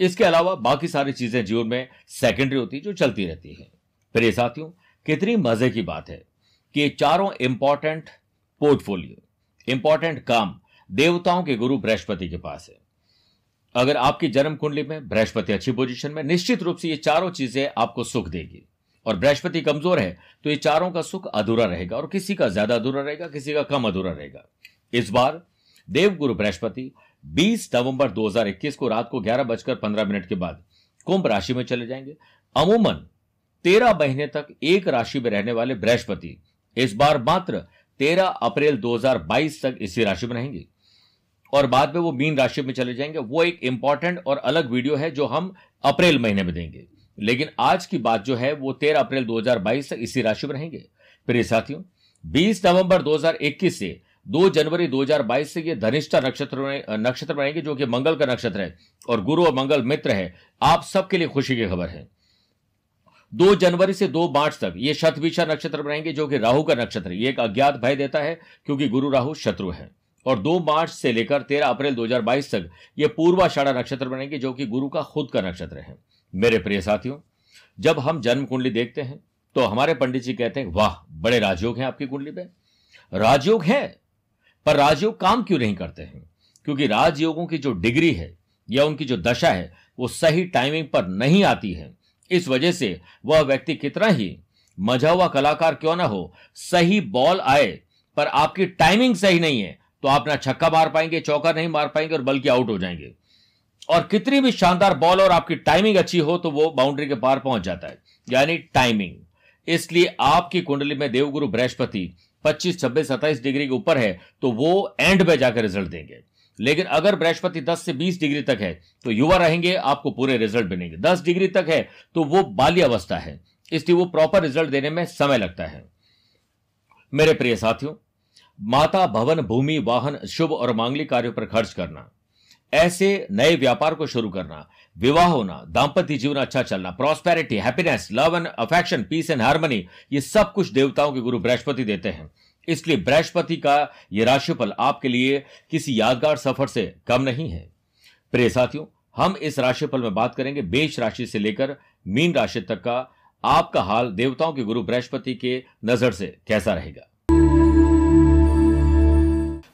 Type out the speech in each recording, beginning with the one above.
इसके अलावा बाकी सारी चीज़ें जीवन में सेकेंडरी होती जो चलती रहती है। प्रिय साथियों, कितनी मज़े की बात है कि चारों इंपॉर्टेंट पोर्टफोलियो इंपॉर्टेंट काम देवताओं के गुरु बृहस्पति के पास है। अगर आपकी जन्म कुंडली में बृहस्पति अच्छी पोजीशन में, निश्चित रूप से ये चारों चीज़ें आपको सुख देगी। और बृहस्पति कमज़ोर है तो ये चारों का सुख अधूरा रहेगा और किसी का ज़्यादा अधूरा रहेगा, किसी का कम अधूरा रहेगा। इस बार देवगुरु बृहस्पति 20 नवंबर 2021 को रात को ग्यारह बजकर पंद्रह मिनट के बाद कुंभ राशि में चले जाएँगे। अमूमन तेरह महीने तक एक राशि में रहने वाले बृहस्पति इस बार मात्र 13 अप्रैल 2022 तक इसी राशि में रहेंगे। और बाद में वो मीन राशि में चले जाएँगे। वो एक इंपॉर्टेंट और अलग वीडियो है जो हम अप्रैल महीने में देंगे। लेकिन आज की बात जो है, वो 13 अप्रैल 2022 तक इसी राशि में रहेंगे। प्रिय साथियों 20 नवंबर 2021 से 2 जनवरी 2022 से ये धनिष्ठा नक्षत्र नक्षत्र बनेंगे जो कि मंगल का नक्षत्र है और गुरु और मंगल मित्र है। आप सबके लिए खुशी की खबर है। दो जनवरी से दो मार्च तक ये शतभिषा नक्षत्र बनाएँगे जो कि राहु का नक्षत्र है। ये एक अज्ञात भय देता है, क्योंकि गुरु राहु शत्रु है। और दो मार्च से लेकर तेरह अप्रैल 2022 तक ये पूर्वाषाढ़ा नक्षत्र बनेंगे जो कि गुरु का खुद का नक्षत्र है। मेरे प्रिय साथियों, जब हम जन्म कुंडली देखते हैं तो हमारे पंडित जी कहते हैं, वाह, बड़े राजयोग हैं आपकी कुंडली में। राजयोग है? पर राजयोग काम क्यों नहीं करते हैं? क्योंकि राजयोगों की जो डिग्री है या उनकी जो दशा है, वो सही टाइमिंग पर नहीं आती है। इस वजह से वह व्यक्ति कितना ही मज़ा हुआ कलाकार क्यों ना हो, सही बॉल आए, पर आपकी टाइमिंग सही नहीं है तो आप ना छक्का मार पाएँगे, चौका नहीं मार पाएँगे और बल्कि आउट हो जाएँगे। और कितनी भी शानदार बॉल और आपकी टाइमिंग अच्छी हो तो वो बाउंड्री के पार पहुँच जाता है। यानी टाइमिंग इसलिए आपकी कुंडली में देवगुरु बृहस्पति 25, 26, 27 डिग्री के ऊपर है तो वो एंड में जाकर रिज़ल्ट देंगे। लेकिन अगर बृहस्पति 10 से 20 डिग्री तक है तो युवा रहेंगे आपको पूरे रिज़ल्ट मिलेंगे। 10 डिग्री तक है तो वो बाल्य अवस्था है। इसलिए वो प्रॉपर रिज़ल्ट देने में समय लगता है। मेरे प्रिय साथियों माता भवन भूमि वाहन शुभ और मांगलिक कार्यों पर खर्च करना ऐसे नए व्यापार को शुरू करना विवाह होना दाम्पत्य जीवन अच्छा चलना prosperity happiness love and affection peace and harmony ये सब कुछ देवताओं के गुरु बृहस्पति देते हैं। इसलिए बृहस्पति का ये राशिफल आपके लिए किसी यादगार सफ़र से कम नहीं है। प्रिय साथियों, हम इस राशिफल में बात करेंगे बेश राशि से लेकर मीन राशि तक का। आपका हाल देवताओं के गुरु बृहस्पति के नज़र से कैसा रहेगा?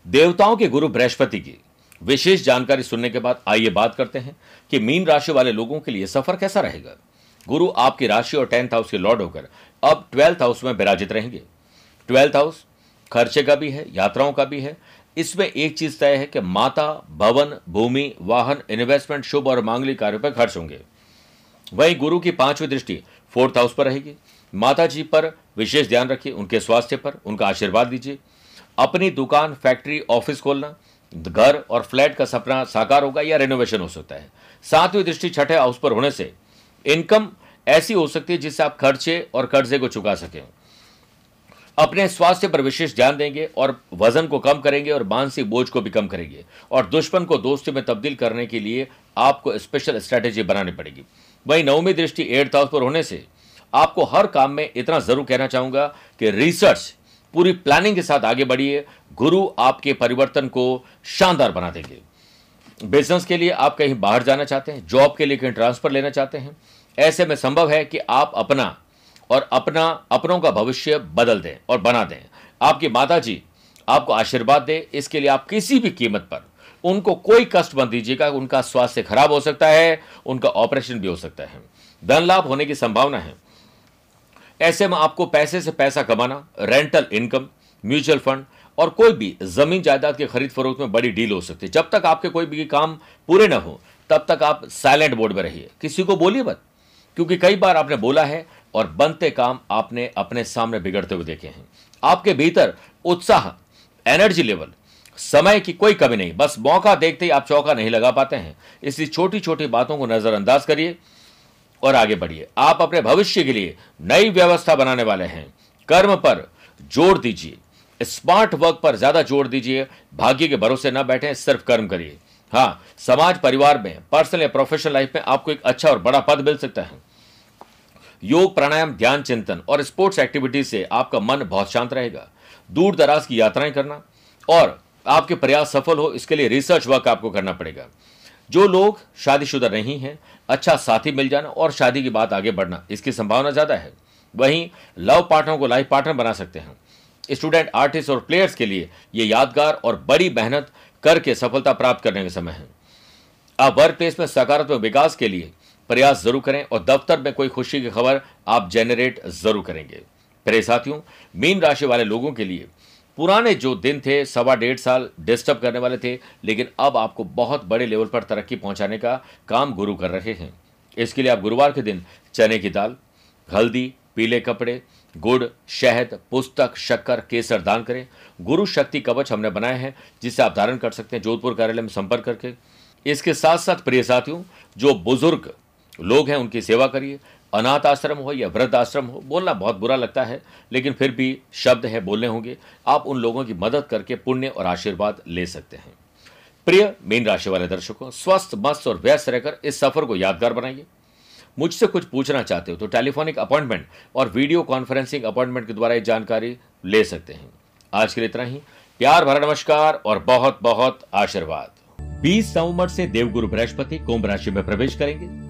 देवताओं के गुरु बृहस्पति की विशेष जानकारी सुनने के बाद आइए बात करते हैं कि मीन राशि वाले लोगों के लिए सफ़र कैसा रहेगा। गुरु आपकी राशि और टेंथ हाउस के लॉर्ड होकर अब ट्वेल्थ हाउस में विराजित रहेंगे। ट्वेल्थ हाउस खर्चे का भी है, यात्राओं का भी है। इसमें एक चीज़ तय है कि माता, भवन, भूमि, वाहन इन्वेस्टमेंट शुभ और मांगलिक कार्यों पर खर्च होंगे। वहीं गुरु की पांचवी दृष्टि फोर्थ हाउस पर रहेगी। माता जी पर विशेष ध्यान रखिए, उनके स्वास्थ्य पर उनका आशीर्वाद दीजिए। अपनी दुकान, फैक्ट्री, ऑफ़िस खोलना घर और फ्लैट का सपना साकार होगा या रेनोवेशन हो सकता है। सातवीं दृष्टि छठे हाउस पर होने से इनकम ऐसी हो सकती है जिससे आप खर्चे और कर्जे को चुका सकें। अपने स्वास्थ्य पर विशेष ध्यान देंगे और वज़न को कम करेंगे और मानसिक बोझ को भी कम करेंगे और दुश्मन को दोस्ती में तब्दील करने के लिए आपको स्पेशल स्ट्रैटेजी बनानी पड़ेगी। वही नवमी दृष्टि एट्थ हाउस पर होने से आपको हर काम में इतना ज़रूर कहना चाहूँगा कि रिसर्च पूरी प्लानिंग के साथ आगे बढ़िए। गुरु आपके परिवर्तन को शानदार बना देंगे। बिज़नेस के लिए आप कहीं बाहर जाना चाहते हैं जॉब के लिए कहीं ट्रांसफ़र लेना चाहते हैं, ऐसे में संभव है कि आप अपना और अपना, अपनों का भविष्य बदल दें और बना दें। आपकी माता जी आपको आशीर्वाद दे, इसके लिए आप किसी भी कीमत पर उनको कोई कष्ट मत दीजिएगा, उनका स्वास्थ्य खराब हो सकता है, उनका ऑपरेशन भी हो सकता है। धन लाभ होने की संभावना है। ऐसे में आपको पैसे से पैसा कमाना रेंटल इनकम म्यूचुअल फंड और कोई भी ज़मीन जायदाद के खरीद फरोख्त में बड़ी डील हो सकती है। जब तक आपके कोई भी काम पूरे ना हो, तब तक आप साइलेंट बोर्ड में रहिए। किसी को बोलिए मत, क्योंकि कई बार आपने बोला है और बनते काम आपने अपने सामने बिगड़ते हुए देखे हैं। आपके भीतर उत्साह एनर्जी लेवल समय की कोई कमी नहीं। बस मौका देखते ही आप चौका नहीं लगा पाते हैं। इसलिए छोटी छोटी बातों को नजरअंदाज करिए। और आगे बढ़िए। आप अपने भविष्य के लिए नई व्यवस्था बनाने वाले हैं। कर्म पर ज़ोर दीजिए। स्मार्ट वर्क पर ज़्यादा ज़ोर दीजिए। भाग्य के भरोसे न बैठे, सिर्फ़ कर्म करिए। हाँ समाज, परिवार में पर्सनल या प्रोफेशनल लाइफ में आपको एक अच्छा और बड़ा पद मिल सकता है। योग, प्राणायाम, ध्यान, चिंतन और स्पोर्ट्स एक्टिविटीज़ से आपका मन बहुत शांत रहेगा। दूर दराज की यात्राएँ करना और आपके प्रयास सफल हो, इसके लिए रिसर्च वर्क आपको करना पड़ेगा। जो लोग शादीशुदा नहीं हैं अच्छा साथी मिल जाना और शादी की बात आगे बढ़ना, इसकी संभावना ज़्यादा है। वहीं लव पार्टनर को लाइफ पार्टनर बना सकते हैं। स्टूडेंट, आर्टिस्ट और प्लेयर्स के लिए ये यादगार और बड़ी मेहनत करके सफलता प्राप्त करने का समय है। आप वर्क प्लेस में सकारात्मक विकास के लिए प्रयास ज़रूर करें और दफ्तर में कोई खुशी की खबर आप जेनरेट ज़रूर करेंगे। प्रिय साथियों, मीन राशि वाले लोगों के लिए पुराने जो दिन थे, सवा डेढ़ साल डिस्टर्ब करने वाले थे, लेकिन अब आपको बहुत बड़े लेवल पर तरक्की पहुँचाने का काम गुरु कर रहे हैं। इसके लिए आप गुरुवार के दिन चने की दाल, हल्दी, पीले कपड़े, गुड़, शहद, पुस्तक, शक्कर, केसर दान करें। गुरु शक्ति कवच हमने बनाए हैं, जिसे आप धारण कर सकते हैं जोधपुर कार्यालय में संपर्क करके। इसके साथ साथ प्रिय साथियों, जो बुज़ुर्ग लोग हैं, उनकी सेवा करिए। अनाथ आश्रम हो या वृद्ध आश्रम हो, बोलना बहुत बुरा लगता है, लेकिन फिर भी शब्द है, बोलने होंगे। आप उन लोगों की मदद करके पुण्य और आशीर्वाद ले सकते हैं। प्रिय मीन राशि वाले दर्शकों, स्वस्थ, मस्त और व्यस्त रहकर इस सफ़र को यादगार बनाइए। मुझसे कुछ पूछना चाहते हो तो टेलीफोनिक अपॉइंटमेंट और वीडियो कॉन्फ्रेंसिंग अपॉइंटमेंट के द्वारा ये जानकारी ले सकते हैं। आज के लिए इतना ही। प्यार भरा नमस्कार और बहुत बहुत आशीर्वाद। 20 नवंबर से देवगुरु बृहस्पति कुंभ राशि में प्रवेश करेंगे।